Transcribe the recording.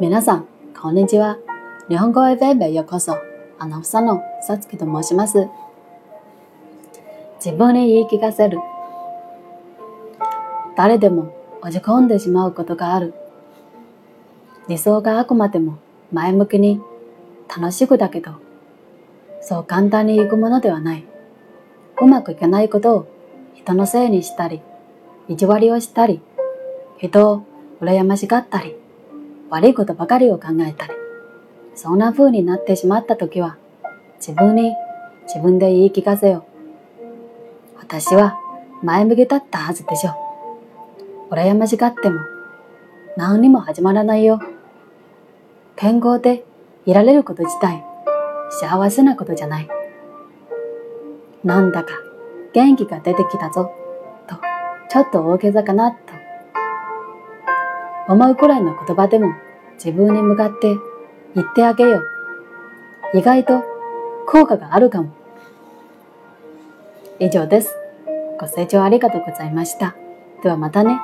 皆さん、こんにちは。日本語 FM へようこそ。アナウンサーのさつきと申します。自分に言い聞かせる。誰でも落ち込んでしまうことがある。理想があくまでも前向きに楽しくだけど、そう簡単にいくものではない。うまくいかないことを人のせいにしたり、意地悪をしたり、人を羨ましがったり、悪いことばかりを考えたり、そんな風になってしまった時は、自分に自分で言い聞かせよ。私は前向きだったはずでしょ。羨ましがっても何にも始まらないよ。健康でいられること自体幸せなことじゃない。なんだか元気が出てきたぞ、とちょっと大げさかなと思うくらいの言葉でも自分に向かって言ってあげよう。意外と効果があるかも。以上です。ご清聴ありがとうございました。ではまたね。